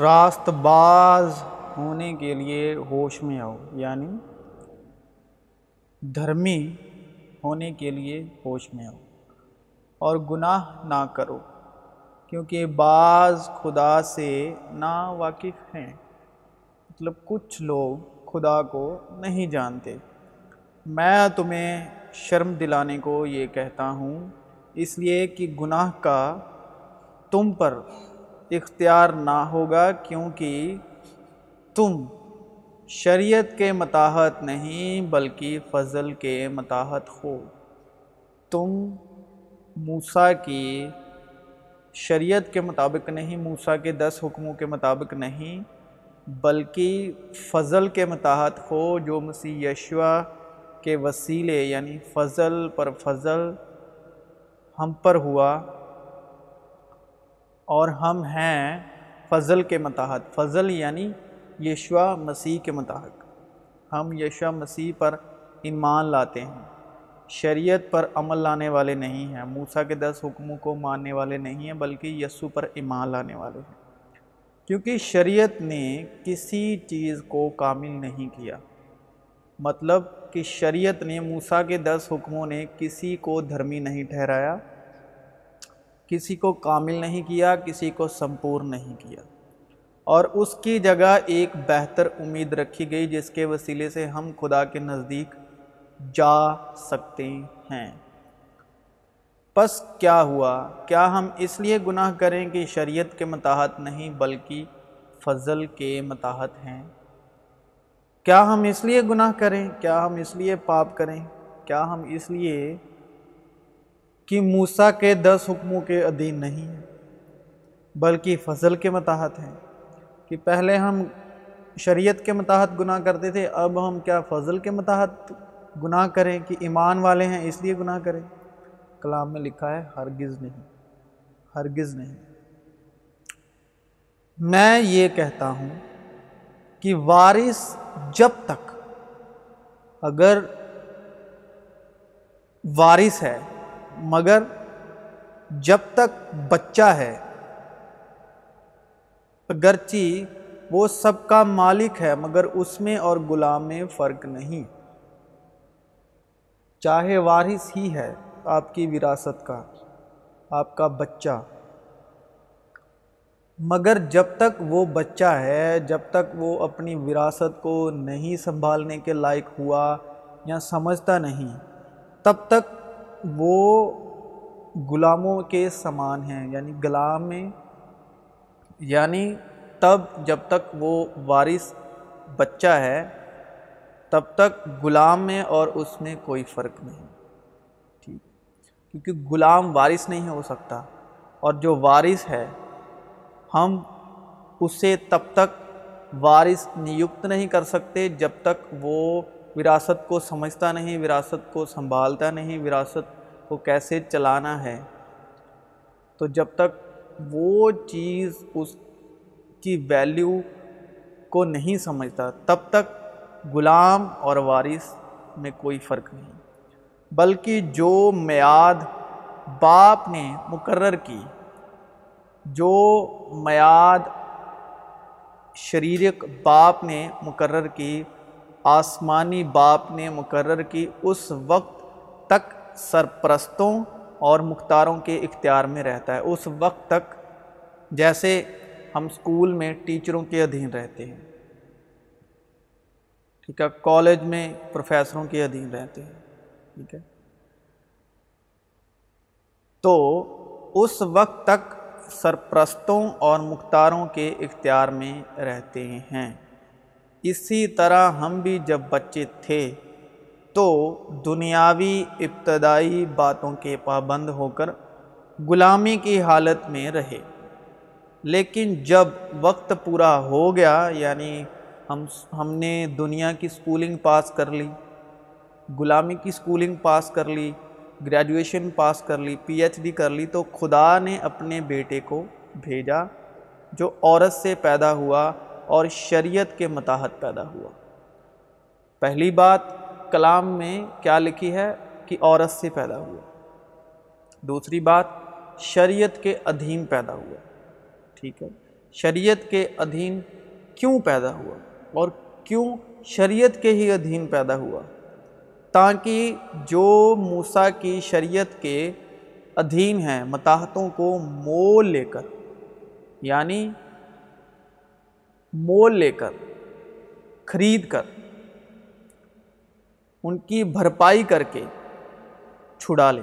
راست باز ہونے کے لیے ہوش میں آؤ یعنی دھرمی ہونے کے لیے ہوش میں آؤ۔ اور گناہ نہ کرو، کیونکہ بعض خدا سے نا واقف ہیں۔ مطلب کچھ لوگ خدا کو نہیں جانتے۔ میں تمہیں شرم دلانے کو یہ کہتا ہوں، اس لیے کہ گناہ کا تم پر اختیار نہ ہوگا کیونکہ تم شریعت کے متاحت نہیں بلکہ فضل کے متاحت ہو۔ تم موسیٰ کی شریعت کے مطابق نہیں، موسیٰ کے دس حکموں کے مطابق نہیں، بلکہ فضل کے متاحت ہو، جو مسیح یشوا کے وسیلے یعنی فضل پر فضل ہم پر ہوا۔ اور ہم ہیں فضل کے متاحت فضل یعنی یشوا مسیح کے متحق ہم یشوا مسیح پر ایمان لاتے ہیں۔ شریعت پر عمل لانے والے نہیں ہیں۔ موسیٰ کے دس حکموں کو ماننے والے نہیں ہیں، بلکہ یسو پر ایمان لانے والے ہیں۔ کیونکہ شریعت نے کسی چیز کو کامل نہیں کیا۔ مطلب کہ شریعت نے موسیٰ کے دس حکموں نے کسی کو دھرمی نہیں ٹھہرایا۔ کسی کو کامل نہیں کیا، کسی کو سمپور نہیں کیا۔ اور اس کی جگہ ایک بہتر امید رکھی گئی، جس کے وسیلے سے ہم خدا کے نزدیک جا سکتے ہیں۔ پس کیا ہوا؟ کیا ہم اس لیے گناہ کریں کہ شریعت کے متاحت نہیں، بلکہ فضل کے متاحت ہیں؟ کیا ہم اس لیے گناہ کریں؟ کیا ہم اس لیے پاپ کریں؟ کیا ہم اس لیے کہ موسیٰ کے دس حکموں کے ادھین نہیں ہیں، بلکہ فضل کے متاحت ہیں۔ کہ پہلے ہم شریعت کے متاحت گناہ کرتے تھے، اب ہم کیا فضل کے متاحت گناہ کریں کہ ایمان والے ہیں اس لیے گناہ کریں؟ کلام میں لکھا ہے، ہرگز نہیں ہرگز نہیں۔ میں یہ کہتا ہوں کہ وارث جب تک اگر وارث ہے مگر جب تک بچہ ہے، اگرچہ وہ سب کا مالک ہے، مگر اس میں اور غلام میں فرق نہیں۔ چاہے وارث ہی ہے آپ کی وراثت کا، آپ کا بچہ۔ مگر جب تک وہ بچہ ہے، جب تک وہ اپنی وراثت کو نہیں سنبھالنے کے لائق ہوا یا سمجھتا نہیں، تب تک وہ غلاموں کے سامان ہیں یعنی غلام میں یعنی تب جب تک وہ وارث بچہ ہے، تب تک غلام میں اور اس میں کوئی فرق نہیں۔ ٹھیک۔ کیونکہ غلام وارث نہیں ہو سکتا۔ اور جو وارث ہے، ہم اسے تب تک وارث نیوکت نہیں کر سکتے جب تک وہ وراثت کو سمجھتا نہیں، وراثت کو سنبھالتا نہیں، وراثت کو کیسے چلانا ہے؟ تو جب تک وہ چیز اس کی ویلیو کو نہیں سمجھتا، تب تک غلام اور وارث میں کوئی فرق نہیں۔ بلکہ جو میعاد باپ نے مقرر کی، جو میعاد شریرک باپ نے مقرر کی آسمانی باپ نے مقرر کی اس وقت تک سرپرستوں اور مختاروں کے اختیار میں رہتا ہے۔ اس وقت تک جیسے ہم اسکول میں ٹیچروں کے ادھین رہتے ہیں۔ ٹھیک ہے، کالج میں پروفیسروں کے ادھین رہتے ہیں۔ ٹھیک ہے۔ تو اس وقت تک سرپرستوں اور مختاروں کے اختیار میں رہتے ہیں۔ اسی طرح ہم بھی جب بچے تھے تو دنیاوی ابتدائی باتوں کے پابند ہو کر غلامی کی حالت میں رہے۔ لیکن جب وقت پورا ہو گیا یعنی ہم ہم نے دنیا کی سکولنگ پاس کر لی، غلامی کی سکولنگ پاس کر لی، گریجویشن پاس کر لی، پی ایچ ڈی کر لی، تو خدا نے اپنے بیٹے کو بھیجا، جو عورت سے پیدا ہوا اور شریعت کے متاحت پیدا ہوا۔ پہلی بات کلام میں کیا لکھی ہے کہ عورت سے پیدا ہوا۔ دوسری بات شریعت کے ادھین پیدا ہوا۔ ٹھیک ہے۔ شریعت کے ادھین کیوں پیدا ہوا اور کیوں شریعت کے ہی ادھین پیدا ہوا؟ تاکہ جو موسیٰ کی شریعت کے ادھین ہیں، متاحتوں کو مول لے کر یعنی مول لے کر، خرید کر، ان کی بھرپائی کر کے چھڑا لے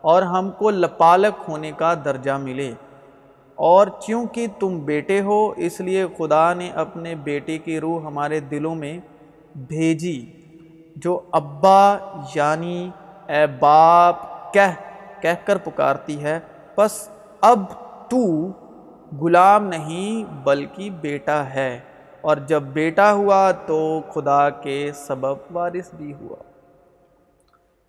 اور ہم کو لپالک ہونے کا درجہ ملے۔ اور چونکہ تم بیٹے ہو، اس لیے خدا نے اپنے بیٹے کی روح ہمارے دلوں میں بھیجی، جو ابا یعنی اے باپ کہہ کہہ کر پکارتی ہے۔ بس اب تو غلام نہیں بلکہ بیٹا ہے۔ اور جب بیٹا ہوا تو خدا کے سبب وارث بھی ہوا۔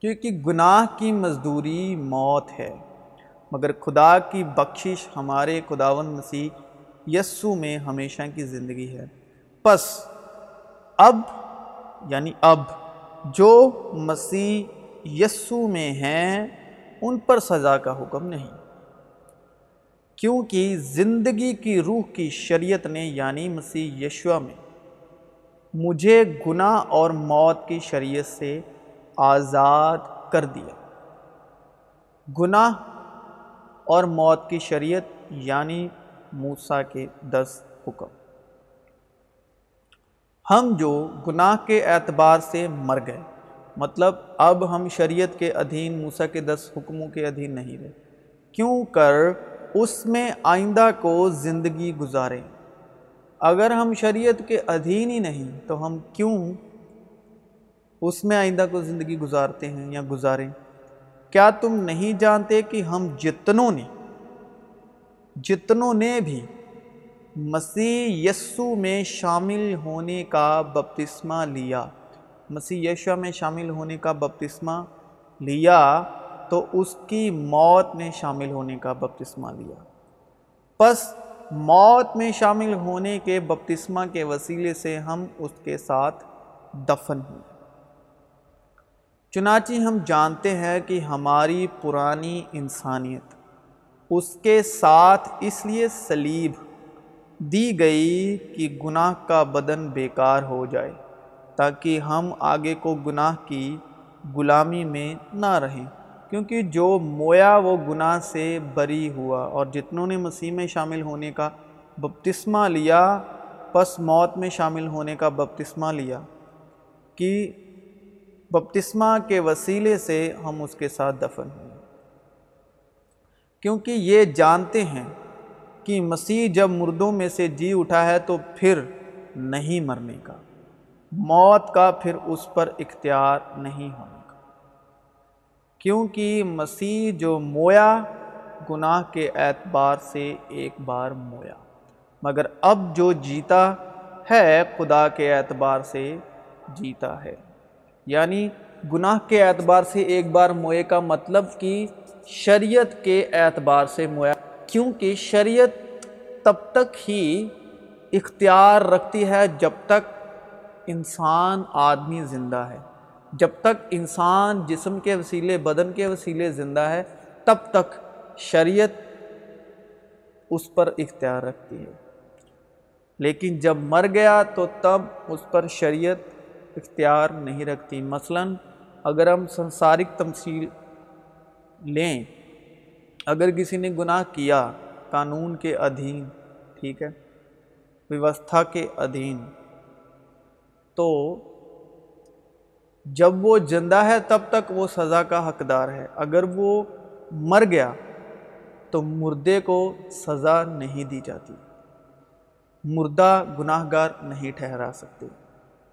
کیونکہ گناہ کی مزدوری موت ہے۔ مگر خدا کی بخشش ہمارے خداون مسیح یسو میں ہمیشہ کی زندگی ہے۔ پس اب یعنی اب، جو مسیح یسو میں ہیں، ان پر سزا کا حکم نہیں۔ کیونکہ زندگی کی روح کی شریعت نے یعنی مسیح یشوا میں، مجھے گناہ اور موت کی شریعت سے آزاد کر دیا۔ گناہ اور موت کی شریعت یعنی موسیٰ کے دس حکم۔ ہم جو گناہ کے اعتبار سے مر گئے مطلب اب ہم شریعت کے ادھین، موسیٰ کے دس حکموں کے ادھین نہیں رہے۔ کیوں؟ کر اس میں آئندہ کو زندگی گزاریں اگر ہم شریعت کے ادھین ہی نہیں، تو ہم کیوں اس میں آئندہ کو زندگی گزارتے ہیں یا گزاریں؟ کیا تم نہیں جانتے کہ ہم جتنوں نے جتنوں نے بھی مسیح یسو میں شامل ہونے کا بپتسمہ لیا، مسیح یشو میں شامل ہونے کا بپتسمہ لیا تو اس کی موت میں شامل ہونے کا بپتسمہ لیا۔ پس موت میں شامل ہونے کے بپتسمہ کے وسیلے سے ہم اس کے ساتھ دفن ہوئے۔ چنانچہ ہم جانتے ہیں کہ ہماری پرانی انسانیت اس کے ساتھ اس لیے سلیب دی گئی کہ گناہ کا بدن بیکار ہو جائے تاکہ ہم آگے کو گناہ کی غلامی میں نہ رہیں۔ کیونکہ جو مویا وہ گناہ سے بری ہوا اور جتنوں نے مسیح میں شامل ہونے کا بپتسمہ لیا، پس موت میں شامل ہونے کا بپتسمہ لیا کہ بپتسمہ کے وسیلے سے ہم اس کے ساتھ دفن ہوئے۔ کیونکہ یہ جانتے ہیں کہ مسیح جب مردوں میں سے جی اٹھا ہے تو پھر نہیں مرنے کا، موت کا پھر اس پر اختیار نہیں ہونے کا کیونکہ مسیح جو مویا، گناہ کے اعتبار سے ایک بار مویا۔ مگر اب جو جیتا ہے، خدا کے اعتبار سے جیتا ہے۔ یعنی گناہ کے اعتبار سے ایک بار موئے کا مطلب کہ شریعت کے اعتبار سے مویا۔ کیونکہ شریعت تب تک ہی اختیار رکھتی ہے جب تک انسان، آدمی زندہ ہے۔ جب تک انسان جسم کے وسیلے، بدن کے وسیلے زندہ ہے، تب تک شریعت اس پر اختیار رکھتی ہے۔ لیکن جب مر گیا تو تب اس پر شریعت اختیار نہیں رکھتی۔ مثلا اگر ہم سنسارک تمثیل لیں، اگر کسی نے گناہ کیا، قانون کے ادھین، ٹھیک ہے، ویوستھا کے ادھین، تو جب وہ زندہ ہے تب تک وہ سزا کا حقدار ہے۔ اگر وہ مر گیا تو مردے کو سزا نہیں دی جاتی۔ مردہ گناہ گار نہیں ٹھہرا سکتے۔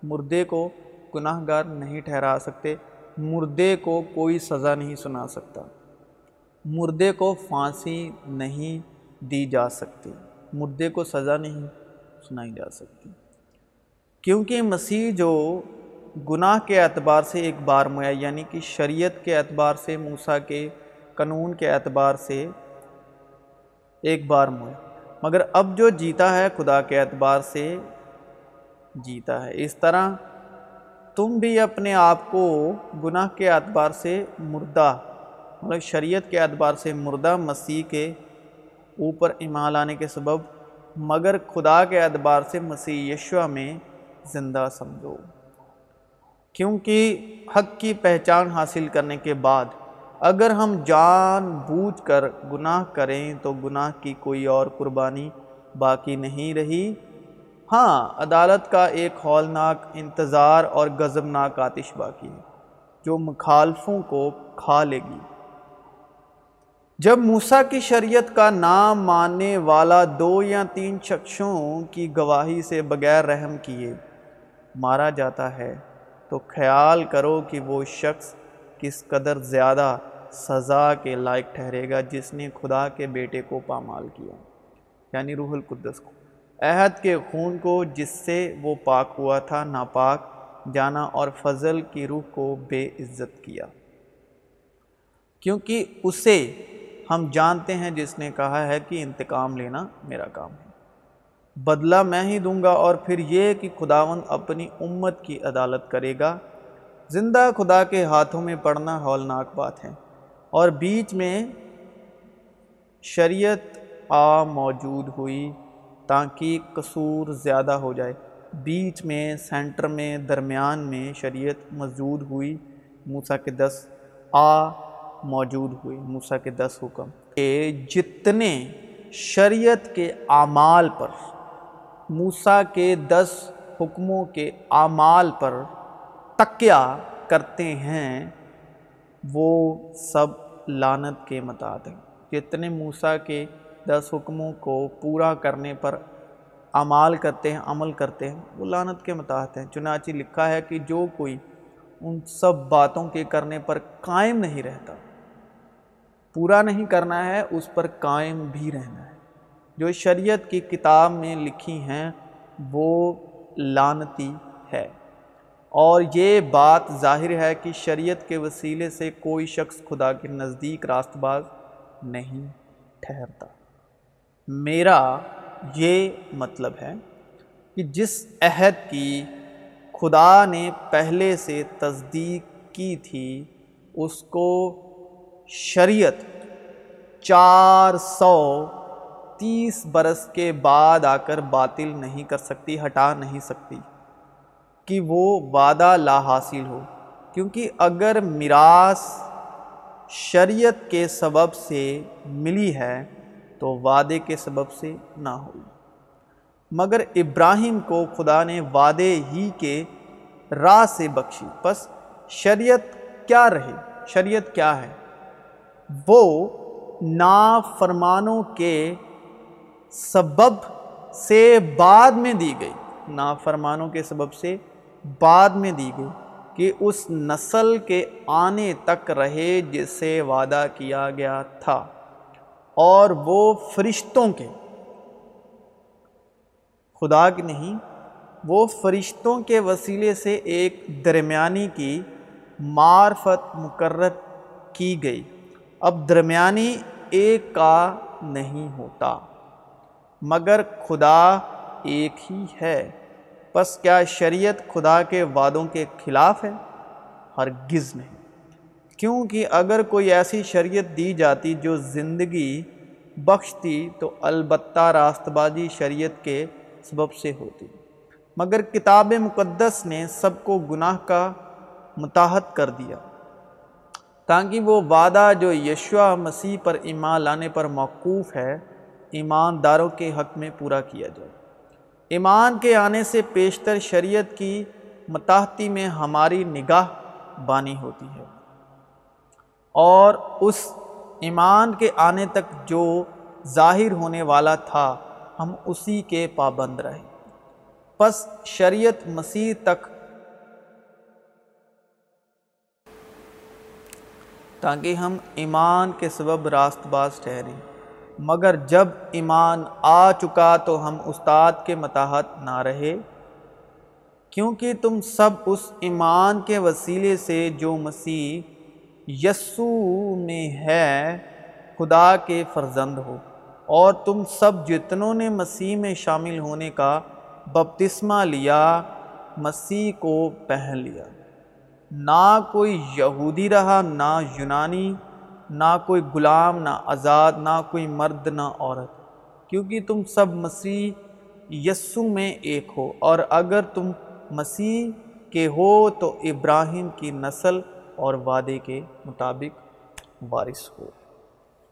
مردے کو گناہ گار نہیں ٹھہرا سکتے۔ مردے کو کوئی سزا نہیں سنا سکتا۔ مردے کو پھانسی نہیں دی جا سکتی۔ مردے کو سزا نہیں سنائی جا سکتی۔ کیونکہ مسیح جو گناہ کے اعتبار سے ایک بار مویا یعنی کہ شریعت کے اعتبار سے، موسیٰ کے قانون کے اعتبار سے ایک بار مویا۔ مگر اب جو جیتا ہے، خدا کے اعتبار سے جیتا ہے۔ اس طرح تم بھی اپنے آپ کو گناہ کے اعتبار سے مردہ مطلب شریعت کے اعتبار سے مردہ، مسیح کے اوپر ایمان لانے کے سبب، مگر خدا کے اعتبار سے مسیح یشوع میں زندہ سمجھو۔ کیونکہ حق کی پہچان حاصل کرنے کے بعد اگر ہم جان بوجھ کر گناہ کریں تو گناہ کی کوئی اور قربانی باقی نہیں رہی۔ ہاں عدالت کا ایک ہولناک انتظار اور غضبناک آتش باقی ہے، جو مخالفوں کو کھا لے گی۔ جب موسیٰ کی شریعت کا نام ماننے والا دو یا تین شخصوں کی گواہی سے بغیر رحم کیے، مارا جاتا ہے۔ تو خیال کرو کہ وہ شخص کس قدر زیادہ سزا کے لائق ٹھہرے گا جس نے خدا کے بیٹے کو پامال کیا یعنی روح القدس کو۔ عہد کے خون کو جس سے وہ پاک ہوا تھا، ناپاک، جانا اور فضل کی روح کو بے عزت کیا۔ کیونکہ اسے ہم جانتے ہیں، جس نے کہا ہے کہ انتقام لینا میرا کام ہے۔ بدلہ میں ہی دوں گا اور پھر یہ کہ خداون اپنی امت کی عدالت کرے گا۔ زندہ خدا کے ہاتھوں میں پڑنا ہولناک بات ہے۔ اور بیچ میں شریعت آ موجود ہوئی تاکہ قصور زیادہ ہو جائے۔ بیچ میں سینٹر میں درمیان میں شریعت موجود ہوئی۔ موسیٰ کے دس آ موجود ہوئی۔ موسیٰ کے دس حکم کہ جتنے شریعت کے اعمال پر موسیٰ کے دس حکموں کے اعمال پر تکیہ کرتے ہیں، وہ سب لانت کے متعد ہیں۔ جتنے موسیٰ کے دس حکموں کو پورا کرنے پر عمال کرتے ہیں، عمل کرتے ہیں، وہ لانت کے متحد ہیں۔ چنانچہ لکھا ہے کہ جو کوئی ان سب باتوں کے کرنے پر قائم نہیں رہتا، پورا نہیں کرنا ہے، اس پر قائم بھی رہنا ہے۔ جو شریعت کی کتاب میں لکھی ہیں، وہ لانتی ہے۔ اور یہ بات ظاہر ہے کہ شریعت کے وسیلے سے کوئی شخص خدا کے نزدیک راست باز نہیں ٹھہرتا۔ میرا یہ مطلب ہے کہ جس عہد کی خدا نے پہلے سے تصدیق کی تھی، اس کو شریعت چار سو تیس برس کے بعد آ کر باطل نہیں کر سکتی، ہٹا نہیں سکتی۔ کہ وہ وعدہ لا حاصل ہو۔ کیونکہ اگر میراث شریعت کے سبب سے ملی ہے، تو وعدے کے سبب سے نہ ہوئی مگر ابراہیم کو خدا نے وعدے ہی کے راہ سے بخشی۔ بس شریعت کیا رہے شریعت کیا ہے؟ وہ نافرمانوں کے سبب سے بعد میں دی گئی۔ نافرمانوں کے سبب سے بعد میں دی گئی کہ اس نسل کے آنے تک رہے جس سے وعدہ کیا گیا تھا۔ اور وہ فرشتوں کے۔ خدا کی نہیں، وہ فرشتوں کے وسیلے سے ایک درمیانی کی معرفت مقرر کی گئی۔ اب درمیانی ایک کا نہیں ہوتا۔ مگر خدا ایک ہی ہے۔ پس کیا شریعت خدا کے وعدوں کے خلاف ہے؟ ہرگز نہیں۔ کیونکہ اگر کوئی ایسی شریعت دی جاتی جو زندگی بخشتی تو البتہ راست بازی شریعت کے سبب سے ہوتی۔ مگر کتاب مقدس نے سب کو گناہ کا متحد کر دیا۔ تاکہ وہ وعدہ جو یشوا مسیح پر ایمان لانے پر موقوف ہے ایمانداروں کے حق میں پورا کیا جائے۔ ایمان کے آنے سے پیشتر شریعت کی متحدی میں ہماری نگاہ بانی ہوتی ہے۔ اور اس ایمان کے آنے تک جو ظاہر ہونے والا تھا، ہم اسی کے پابند رہے۔ پس شریعت مسیح تک تاکہ ہم ایمان کے سبب راست باز ٹھہریں۔ مگر جب ایمان آ چکا تو ہم استاد کے متحد نہ رہے۔ کیونکہ تم سب اس ایمان کے وسیلے سے جو مسیح یسو میں ہے، خدا کے فرزند ہو۔ اور تم سب جتنوں نے مسیح میں شامل ہونے کا بپتسمہ لیا، مسیح کو پہن لیا۔ نہ کوئی یہودی رہا، نہ یونانی۔ نہ کوئی غلام، نہ آزاد، نہ کوئی مرد، نہ عورت۔ کیونکہ تم سب مسیح یسو میں ایک ہو، اور اگر تم مسیح کے ہو تو ابراہیم کی نسل اور وعدے کے مطابق وارث ہو۔